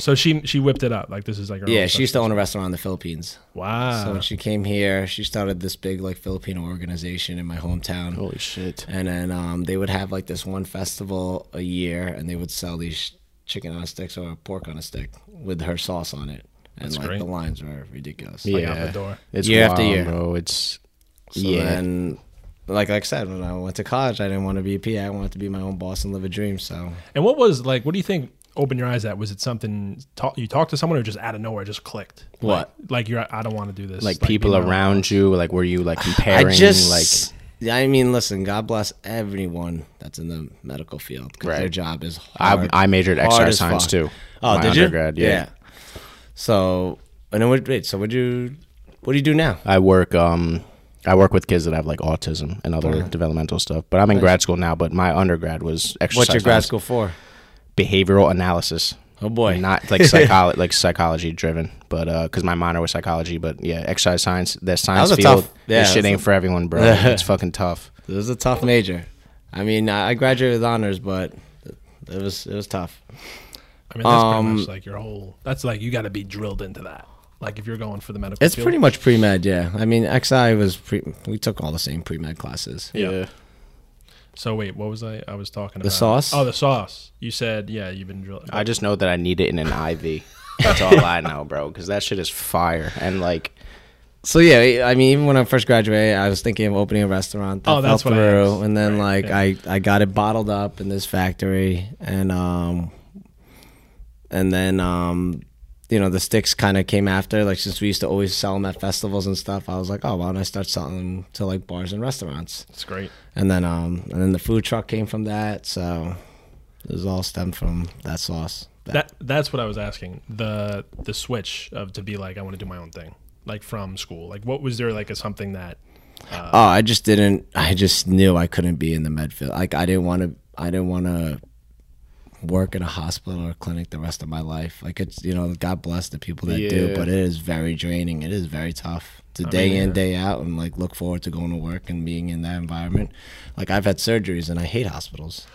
So she she whipped it up like this is like her yeah, she used to own a restaurant in the Philippines. Wow. So when she came here, she started this big like Filipino organization in my hometown. Holy shit! And then um, they would have like this one festival a year, and they would sell these chicken on a stick or pork on a stick with her sauce on it. And That's like great. the lines were ridiculous. Like yeah, out the door. it's Year after year. bro. It's So yeah. and like like I said, when I went to college, I didn't want to be a PA. I wanted to be my own boss and live a dream. So And what was like? What do you think? Opened your eyes at was it something talk, you talked to someone or just out of nowhere just clicked? What? Like, like you're I don't want to do this. like people you know, around you, like were you like comparing? I just like I mean, listen, God bless everyone that's in the medical field because their job is I, hard. I majored hard exercise science fuck. too. Oh, my did you? undergrad, yeah. So, and then what? Wait, so what do you? What do you do now? I work um I work with kids that have like autism and other developmental stuff. But I'm in grad school now, but my undergrad was exercise What's your grad school for? Behavioral analysis. Oh boy, Not like psychology like psychology driven, but uh cuz my minor was psychology, but yeah, exercise science, That science was a field, tough- yeah, this shit ain't a- for everyone, bro. it's fucking tough. It was a tough major. I mean, I I graduated with honors, but it was it was tough. I mean, that's Um, pretty much like your whole. That's like you got to be drilled into that. Like if you're going for the medical. It's field. pretty much pre med, yeah. I mean, XI was pre. We took all the same pre med classes. Yeah. So wait, what was I? I was talking about? The about sauce? Oh, the sauce. You said yeah, you've been drilling. I just know that I need it in an IV. That's all I know, bro, cuz that shit is fire and like So yeah, I mean, even when I first graduated, I was thinking of opening a restaurant. That Oh, that's fell what I through, and then Right, like yeah. I I got it bottled up in this factory, and um, and then um, you know the sticks kind of came after. Like since we used to always sell them at festivals and stuff, I was like, oh, why don't I start selling them to like bars and restaurants? It's great. And then um, and then the food truck came from that. So it was all stemmed from that sauce. That that's what I was asking. The the switch of to be like I want to do my own thing, like from school. Like what was there like a something that Oh, I just didn't. I just knew I couldn't be in the med field. Like I didn't want to. I didn't want to work in a hospital or a clinic the rest of my life. Like it's you know, God bless the people that do, but it is very draining. It is very tough to day in day out and like look forward to going to work and being in that environment. Like I've had surgeries and I hate hospitals.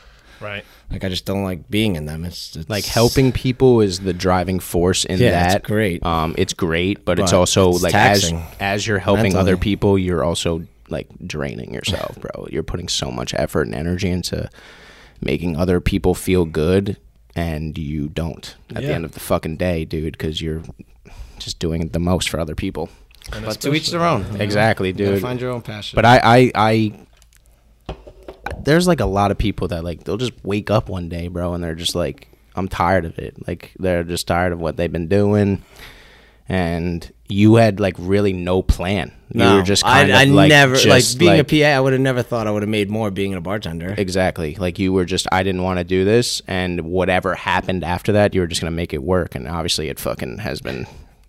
Right. Like I just don't like being in them. It's, it's like helping people is the driving force in Yeah, it's that. great. Um, it's great, but, it's also it's like taxing as as you're helping other people, you're also like draining yourself, bro. You're putting so much effort and energy into making other people feel good, and you don't at the end of the fucking day, dude, because you're just doing the most for other people. And But to each their own. you know? Exactly, You dude. find your own passion. But I, I, I, there's like a lot of people that like they'll just wake up one day, bro, and they're just like, I'm tired of it. Like they're just tired of what they've been doing, and you had like really no plan. You no, were just kind I, of I like never just, like being like- a PA. I would have never thought I would have made more being a bartender. Exactly. Like you were just, I didn't want to do this, and whatever happened after that, you were just gonna make it work, and obviously it fucking has been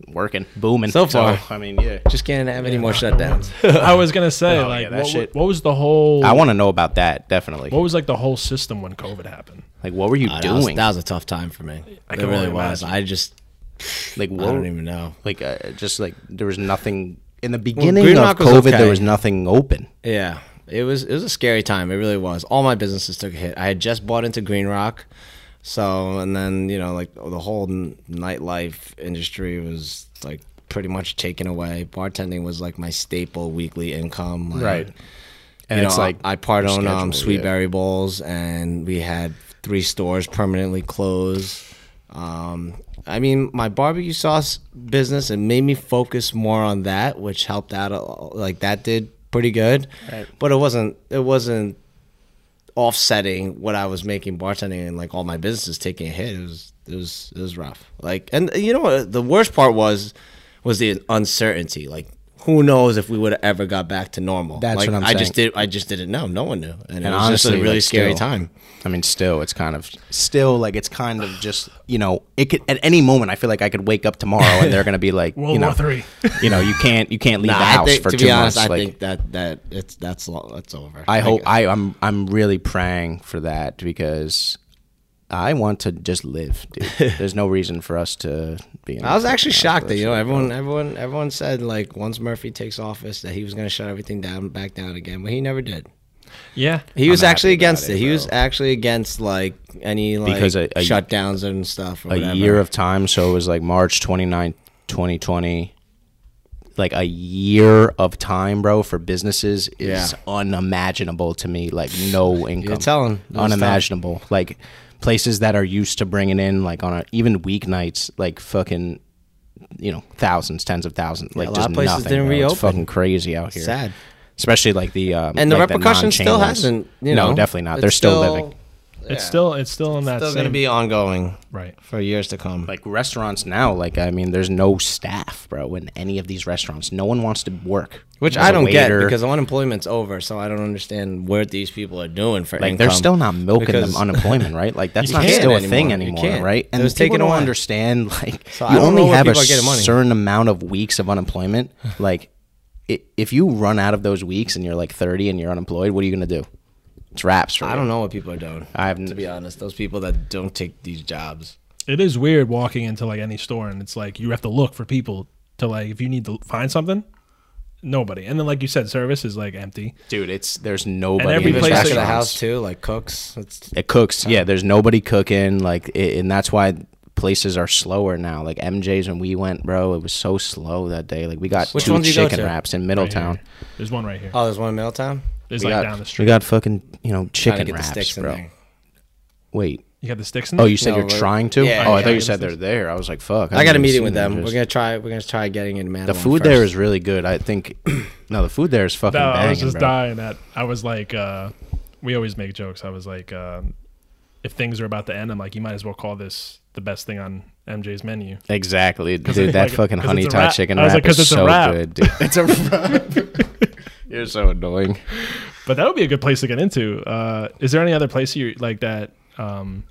working, booming So far. I mean, yeah. Just can't have any more shutdowns. I was gonna say Oh, like yeah, that what, shit- what was the whole I want to know about that definitely. what was like the whole system when COVID happened? Like, what were you Uh, that, was, doing? that was a tough time for me. I it really only was. I just like, what? I don't even know. like uh, just like there was nothing in the beginning Green of Rock was COVID. okay. There was nothing open. Yeah, it was it was a scary time. It really was. All my businesses took a hit. I had just bought into Green Rock, so and then you know like the whole n- nightlife industry was like pretty much taken away. Bartending was like my staple weekly income. Like, Right. And it's know, like I part your own um, schedule, Sweet yeah. Berry Bowls, and we had three stores permanently closed. Um, I mean, my barbecue sauce business it made me focus more on that, which helped out. a- Like that did pretty good, Right. but it wasn't. It wasn't offsetting what I was making bartending and like all my businesses taking a hit. It was it was it was rough. Like and you know what the worst part was was the uncertainty. Like who knows if we would have ever got back to normal. That's like, what I'm I just did I just didn't know. No one knew. And, it And was just honestly, a really like, scary still- time. I mean, still, it's kind of still like it's kind of just you know it could at any moment. I feel like I could wake up tomorrow and they're gonna be like, World you know, War Three. you know, you can't you can't leave Nah, the house think, for to two be honest, months. I like, think that that it's that's lo- that's over. I hope Like, I I'm I'm really praying for that because I want to just live, dude. There's no reason for us to be. In I was actually shocked that you know everyone everyone everyone said like once Murphy takes office that he was going to shut everything down back down again, but he never did. Yeah. He was happy actually against it, it. He was actually against like any like Because a- a- shutdowns and stuff. Or a whatever. year of time. So it was like March 29, 2020. Like a year of time, bro, for businesses is Yeah. unimaginable to me. Like no income. telling. It was tough. unimaginable. Like places that are used to bringing in like on a even weeknights, like fucking, you know, thousands, tens of thousands. Like a lot just of places nothing, didn't bro. It's fucking crazy out here. sad. especially like the um, And the like repercussion still hasn't. You no, definitely not. They're still, living. It's still it's still in that It's still same going to be ongoing right. for years to come. like restaurants now like i mean there's no staff bro in any of these restaurants no one wants to work Which As I a don't get waiter, because unemployment's over, so I don't understand what these people are doing for like income. they're still not milking Because- them unemployment right like that's not can't still a anymore. thing You anymore can't. right It was people taken don't away. understand like So I you don't know only where have a people are getting money. certain amount of weeks of unemployment like i if you run out of those weeks and you're like 30 and you're unemployed what are you gonna do it's raps for I don't know what people are doing. I haven't- to be honest. Those people that don't take these jobs. It is weird walking into like any store and it's like you have to look for people to like if you need to find something, nobody. And then like you said, service is like empty. dude it's there's nobody And every in these place Back that- to the house too, like cooks. It's It cooks. Yeah, there's nobody cooking. Like, it, and that's why places are slower now. Like MJ's when we went, bro, it was so slow that day. Like we got Which two one go chicken wraps in Middletown. here. There's one right here. oh, there's one in Middletown. There's we like got down the street. we got fucking you know chicken get the wraps, sticks in bro. there. Wait. You got the sticks in there? Oh, you said No, you're trying to? Yeah, oh, I thought you yeah. said they're there. I was like, fuck. I got a meeting with seen them. just- We're gonna try. We're gonna try getting in Manawha The food first. there is really good. I think. no, the food there is fucking No, I was just bro. dying at I was like uh we always make jokes. I was like um if things are about to end, I'm like, you might as well call this the best thing on MJ's menu. Exactly, dude. that like- fucking 'cause honey it's a chicken wrap like, 'cause is so good, dude. It's a wrap. You're so annoying. But that would be a good place to get into. Uh, is there any other place you like that? Um,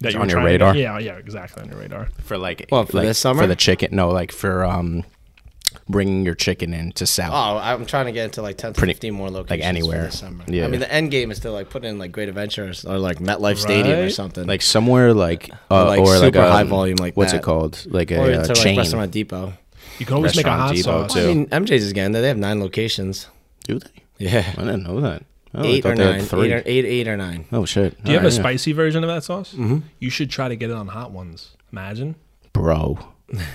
that Is you're on your trying to radar? yeah, yeah, exactly on your radar. for like What, for like, this summer? for the chicken no like for um bringing your chicken in to sell. Oh, I'm trying to get into like 10 to Pretty- 15 more locations. for anywhere. this summer. Yeah. I mean, the end game is to like putting in like Great Adventures or like MetLife Stadium or Right. something. Like somewhere like uh, like or like super a, high volume like what's that. it called? Like or a, into uh like chain. Restaurant Depot. You can always make a Restaurant hot Depot, sauce. too. I mean, MJ's is getting there. They have nine locations. Do they? Yeah. I didn't know that. Oh, eight or nine. three. Eight or, eight, eight or nine. Oh shit! Do you have a Alright, yeah. spicy version of that sauce? Mm-hmm. You should try to get it on hot ones. Imagine. bro?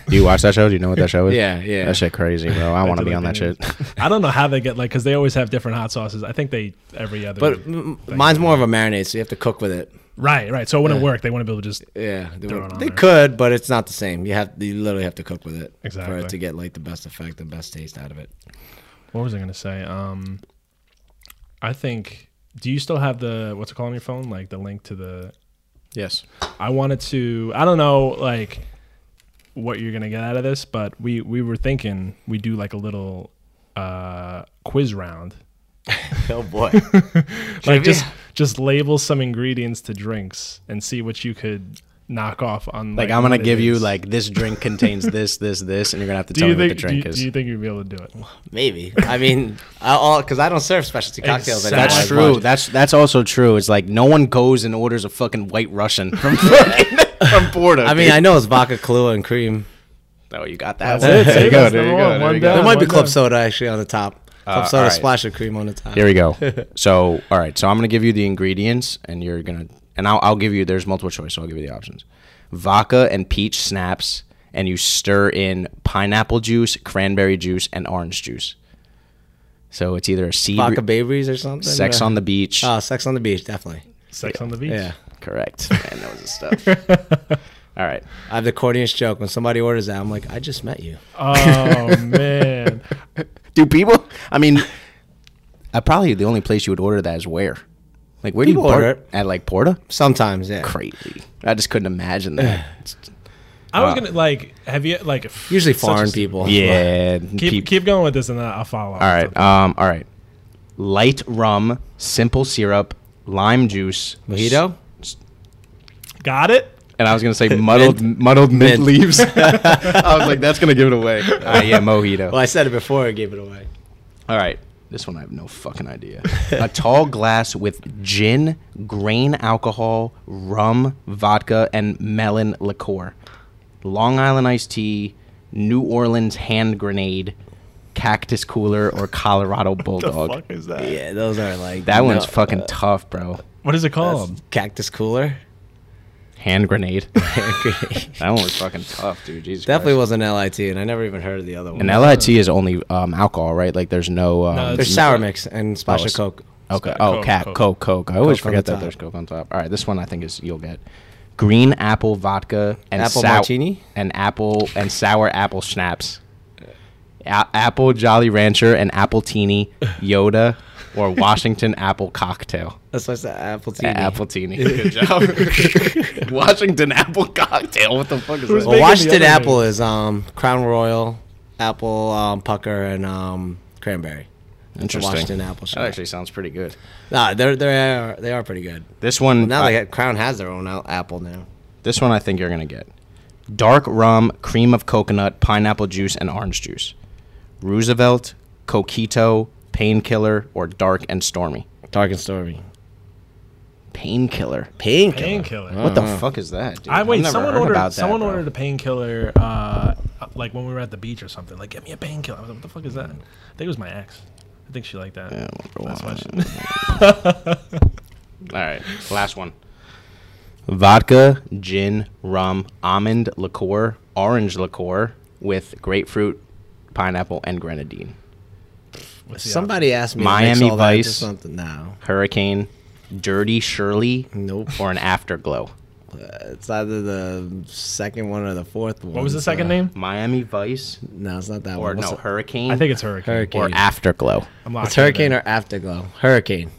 Do you watch that show? Do you know what that show is? Yeah, yeah. That shit crazy, bro. I want to be on that shit. I don't know how they get like because they always have different hot sauces. I think they every other. But m- mine's more of a marinade, so you have to cook with it. right, right. So it wouldn't Yeah. work. They wouldn't be able to just. Yeah, they, Throw it on they there. could, but it's not the same. You have you literally have to cook with it for Exactly. it to get like the best effect, the best taste out of it. What was I gonna say? Um, I think. Do you still have the what's it called on your phone? Like the link to the. yes. I wanted to. I don't know, like what you're gonna get out of this, but we we were thinking we do like a little uh quiz round. Oh boy, like just just label some ingredients to drinks and see what you could knock off on. Like I'm gonna what it give you like this drink contains this, this, this, and you're gonna have to Do tell me think? what the Do you, drink do you think you'd be able to do it? maybe. I mean, I all because I don't serve specialty cocktails anymore. That's true. That's that's also true. It's like no one goes and orders a fucking White Russian from fucking from Porta. I mean, I know it's vodka, Kahlua, and cream. oh, you got that. That's one. it. There you go. There you go. one. There One you go. down. There might be club down. soda actually on the top. Club Uh, soda, alright. splash of cream on the top. Here we go. So, all right. So I'm gonna give you the ingredients, and you're gonna, and I'll, I'll give you. There's multiple choice, so I'll give you the options: vodka and peach schnapps, and you stir in pineapple juice, cranberry juice, and orange juice. So it's either a sea Vodka babies or something. sex or- on the beach. Oh, sex on the beach, definitely. Sex on the beach. Yeah. Correct. Man knows his stuff. all right. I have the corniest joke. When somebody orders that, I'm like, I just met you. Oh man. Do people? I mean, I probably the only place you would order that is where. Like where People do you order order it. at? Like Porta? Sometimes, yeah. Crazy. I just couldn't imagine that. It's- I was Uh, gonna like. Have you like? Usually such a- foreign people. yeah. Keep peop- keep going with this, and then I'll follow. All right. Um. All right. Light rum, simple syrup, lime juice, Mojito? Got it. and I was gonna say muddled muddled mint, Mint. leaves. I was like, that's gonna give it away. Uh, yeah, mojito. Well, I said it before I gave it away. All right. This one I have no fucking idea. a tall glass with gin, grain alcohol, rum, vodka, and melon liqueur. Long Island iced tea, New Orleans hand grenade, cactus cooler, or Colorado bulldog. What the fuck is that? Yeah, those are like That no- one's fucking tough, bro. What is it called? cactus cooler. Hand grenade. Definitely that one was fucking tough, dude. Jesus Christ. was an LIT, and I never even heard of the other one. And LIT is only um, alcohol, right? Like there's no. Um, No, There's it's- sour mix and splash of Coke. Okay. Coke, Oh, cat, Coke. Coke, Coke. I always Coke on forget the that top. there's Coke on top. All right, this one I think is you'll get green apple vodka and Apple sou- martini? and apple and sour apple schnapps. A- apple Jolly Rancher and appletini Yoda or Washington apple cocktail. That's what's the apple tea. A- Appletini. Good job. Washington apple cocktail. What the fuck is Who's that? Well, Washington apple is um, Crown Royal, apple um, pucker, and um, cranberry. It's Interesting. Washington apple That actually sounds pretty good. Nah, they're they are they are pretty good. This one Now I- they got, Crown has their own apple now. This one I think you're gonna get. Dark rum, cream of coconut, pineapple juice, and orange juice. Roosevelt, Coquito, painkiller, or dark and stormy. Dark and stormy. Painkiller. Painkiller. Painkiller. What the fuck is that? Dude? I wait. I've never Someone heard ordered. about that, someone bro. ordered a painkiller. Uh, like when we were at the beach or something. Like, get me a painkiller. I was like, what the fuck is that? I think it was my ex. I think she liked that. Yeah, wonder That's why. why she- All right, last one. Vodka, gin, rum, almond liqueur, orange liqueur with grapefruit, pineapple, and grenadine. What's Somebody asked me Miami to mix that Vice. something now. Hurricane, dirty Shirley, Nope. or an afterglow. Uh, it's either the second one or the fourth one. What was the so- second name? Miami Vice, No, it's not that or one. What's no, it? Hurricane. I think it's Hurricane. Hurricane. or Afterglow. I'm It's Hurricane or Afterglow. Hurricane.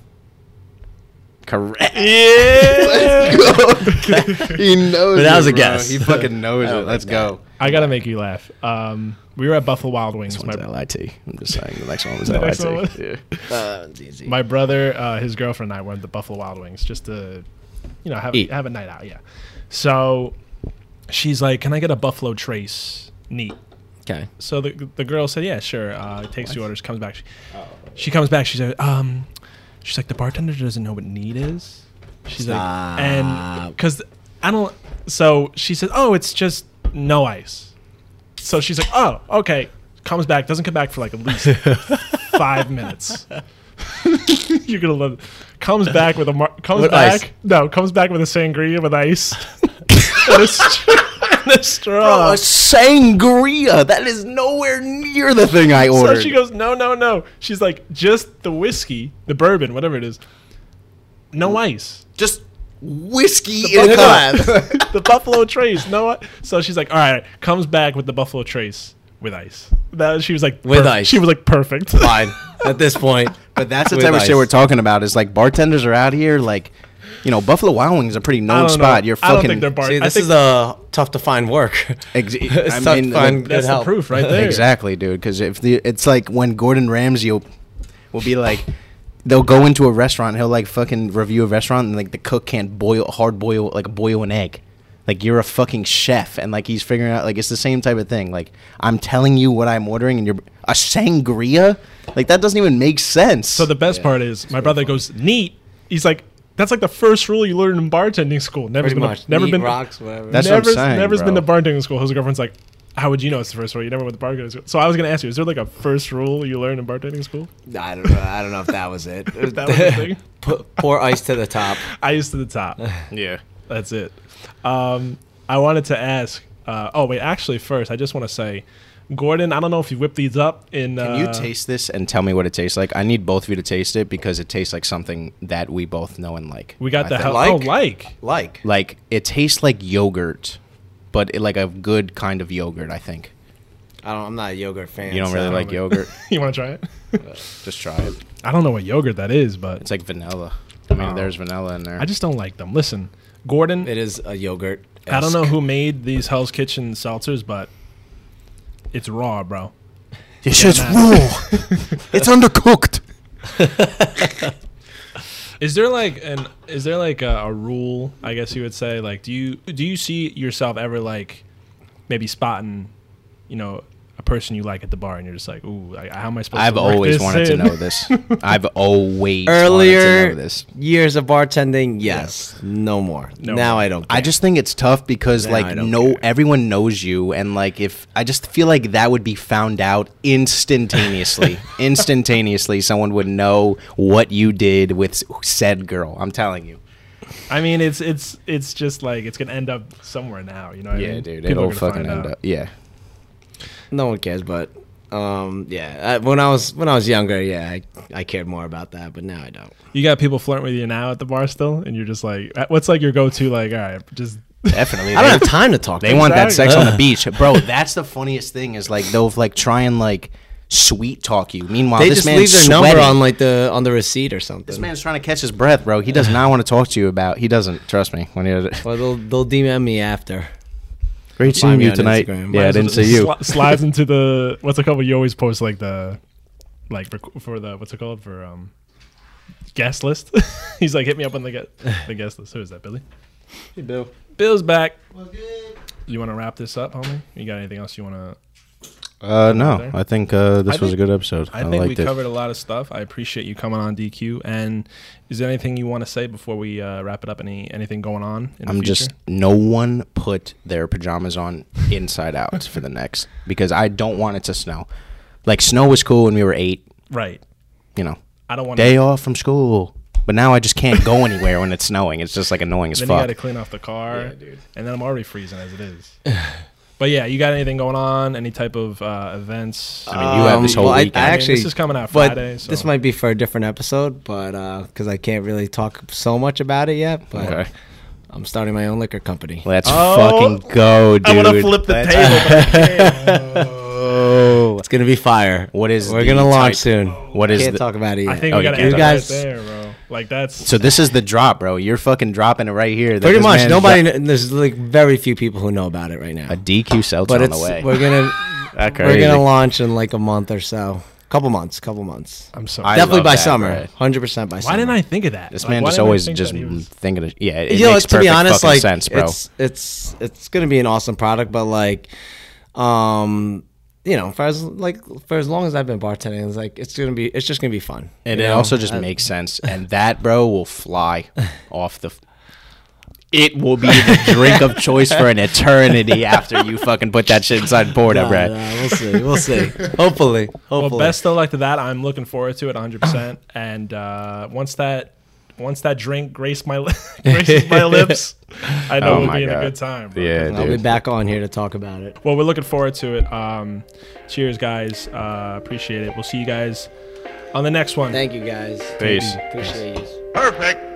Correct. Yeah. he knows. But that it, was a bro. guess. He fucking knows it. Let's like go. I gotta make you laugh. Um, we were at Buffalo Wild Wings. This My, one's LIT. I'm just saying. The next one was The LIT. next one was- Yeah. Uh, my brother, uh, his girlfriend, and I went to the Buffalo Wild Wings just to, you know, have Eat. have a night out. Yeah. So she's like, "Can I get a Buffalo Trace neat?" Okay. So the the girl said, "Yeah, sure." Uh, takes the orders, comes back. She, she comes back. She said, "Um, she's like the bartender doesn't know what neat is." She's like, and because I don't. So she said, "Oh, it's just no ice." So she's like, "Oh, okay." Comes back, doesn't come back for like at least five minutes. You're gonna love it. Comes back with a mar- comes With back. ice. No, comes back with a sangria with ice and, a str- and a straw. Oh, a sangria. That is nowhere near the thing I ordered. So she goes, no, no, no. She's like, just the whiskey, the bourbon, whatever it is. No mm. ice. just whiskey The in a Buffalo- cup. the Buffalo Trace, no. i- So she's like, all right. Comes back with the Buffalo Trace with ice. That she was like With perf- ice. She was like perfect. Fine. At this point. But that's the With type of shit we're talking about. Is like bartenders are out here, like, you know, Buffalo Wild Wings is a pretty I known spot. know. You're fucking. I don't fucking. think they're bar. See, this think is a tough to find work. Ex- It's I tough to mean, find that's the proof right there. Exactly, dude. Because if the it's like when Gordon Ramsay will, will be like, they'll go into a restaurant, he'll like fucking review a restaurant, and like the cook can't boil hard boil like boil an egg. Like you're a fucking chef, and like he's figuring out like it's the same type of thing. Like I'm telling you what I'm ordering, and you're a sangria. Like that doesn't even make sense. So the best part is my brother goes neat. He's like, that's like the first rule you learn in bartending school. Never Pretty been, much. never Neat been, rocks, whatever. That's what I'm never, saying, never's been to bartending school. His girlfriend's like, how would you know it's the first rule? You never went to bartending school. So I was gonna ask you, is there like a first rule you learn in bartending school? I don't know. I don't know if that was it. That was the thing. Pu- Pour ice to the top. Ice to the top. yeah. That's it. Um, I wanted to ask. Uh, oh wait, actually, first I just want to say, Gordon. I don't know if you whipped these up in. Can uh, you taste this and tell me what it tastes like? I need both of you to taste it because it tastes like something that we both know and like. We got I the hell. Like? Oh, like. Like. Like it tastes like yogurt, but it, like a good kind of yogurt. I think I don't. I'm not a yogurt fan. you don't really so- like yogurt. You want to try it? Uh, just try it. I don't know what yogurt that is, but It's like vanilla. I mean, Oh. there's vanilla in there. I just don't like them. Listen, Gordon. It is a yogurt. I don't know who made these Hell's Kitchen seltzers, but it's raw, bro. This shit's raw. it's undercooked. Is there like an is there like a, a rule? I guess you would say like do you do you see yourself ever like maybe spotting, you know, a person you like at the bar and you're just like, ooh, like, how am I supposed I've to work always this wanted to know this. I've always wanted to Earlier know this. years of bartending, yes. No more. No now more. I don't. I just think it's tough because Now like no care. everyone knows you and like if I just feel like that would be found out instantaneously. instantaneously someone would know what you did with said girl. I'm telling you. I mean, it's it's it's just like it's gonna end up somewhere now. You know? What I Yeah, mean? dude. People it'll gonna fucking end out. up. Yeah. No one cares, but um, yeah. I, when I was when I was younger, yeah, I, I cared more about that, but now I don't. You got people flirting with you now at the bar still, and you're just like, uh, what's like your go-to? Like, all right, just Definitely. I don't have time to talk. They to want that Exactly. sex on the beach, bro. That's the funniest thing is like they'll like try and like sweet talk you. Meanwhile, They this just man's leave their sweating. number on like the on the receipt or something. This man's trying to catch his breath, bro. He does not want to talk to you about. He doesn't. Trust me. When he Or they'll they'll DM me after. Great seeing you tonight. Instagram. Yeah, I didn't see you. sli- slides into the what's it called? When you always post like the like for the what's it called for um guest list. He's like, hit me up on the get the guest list. Who is that, Billy? Hey, Bill. Bill's back. You want to wrap this up, homie? You got anything else you want to? Uh, no. I think uh, this I was a good episode. I I, think we it. covered a lot of stuff. I appreciate you coming on DQ. And is there anything you want to say before we uh, wrap it up? Any anything going on? In I'm future? just no one put their pajamas on inside out for the next because I don't want it to snow. Like snow was cool when we were eight, right. you know, I don't want day to. off from school. But now I just can't go anywhere when it's snowing. It's just like annoying as Then you got to clean off the car, and then I'm already freezing as it is. but yeah, you got anything going on? Any type of uh, events? I mean, you have this whole Um, well, I- weekend. I, I mean, actually this is coming out but Friday, so- This might be for a different episode, but because I can't really talk so much about it yet. But Okay. I'm starting my own liquor company. Let's Oh, fucking go, dude. I want to flip the Let's- table. but I can't. Oh. It's gonna be fire. What is it? We're the gonna launch type- soon. What is Can't the- talk about it yet. I think Oh, we you got to can't end it guys- right there, bro. Like that's So this is the drop, bro. You're fucking dropping it right here. Pretty much. Nobody. dro- There's like very few people who know about it right now. a DQ seltzer But on the way. we're gonna That's we're gonna launch in like a month or so. Couple months. Couple months. I'm so. I Definitely by that, summer. Hundred percent by why summer. didn't I think of that? This Like, man why just always think just was- thinking of yeah. It you know, makes to be perfect honest, fucking like sense, bro. it's it's it's gonna be an awesome product, but like, um, you know, for as like for as long as I've been bartending, it's like it's gonna be it's just gonna be fun. And it know? also just I- makes sense. And that, bro, will fly off the. f- It will be the drink of choice for an eternity after you fucking put that shit inside Porta, Nah, bro. nah, we'll see. We'll see. hopefully, hopefully. Well, best of luck to that. I'm looking forward to it 100. percent And uh, once that once that drink grace my graces my lips, I know Oh we'll my be in a good time. bro. Yeah, I'll be back on here to talk about it. Well, we're looking forward to it. Um, cheers, guys. Uh, appreciate it. We'll see you guys on the next one. Thank you guys. Peace. Appreciate you. Perfect.